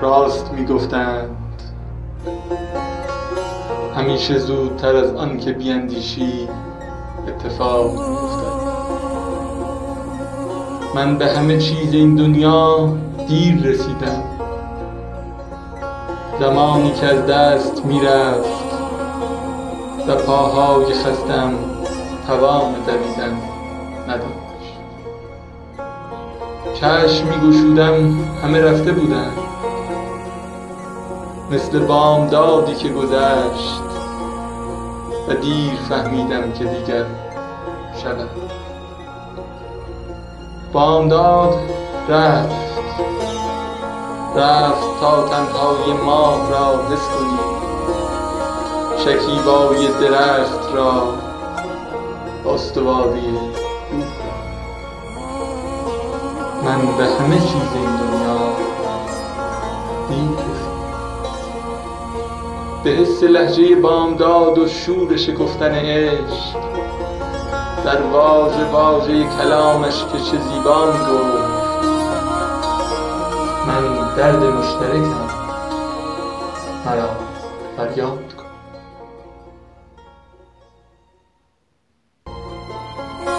راست می‌گفتند. همیشه زودتر از آن که بیندیشی اتفاق میافتد من به همه چیز این دنیا دیر رسیدم. زمانی که از دست می‌رفت و پاهای خستم توان دویدن نداشت. چشم می گشودم همه رفته بودند. مثل بامدادی که گذشت و دیر فهمیدم که دیگر شب بامداد رفت رفت تا تنهای ماه را حس کنی شکیبایی درخت را استواری من به همه چیز این دنیا دیر به حس لهجه بامداد و شور شکفتن عشق در واژه واژه کلامش که چه زیبا گفت. من درد مشترکم. مرا فریاد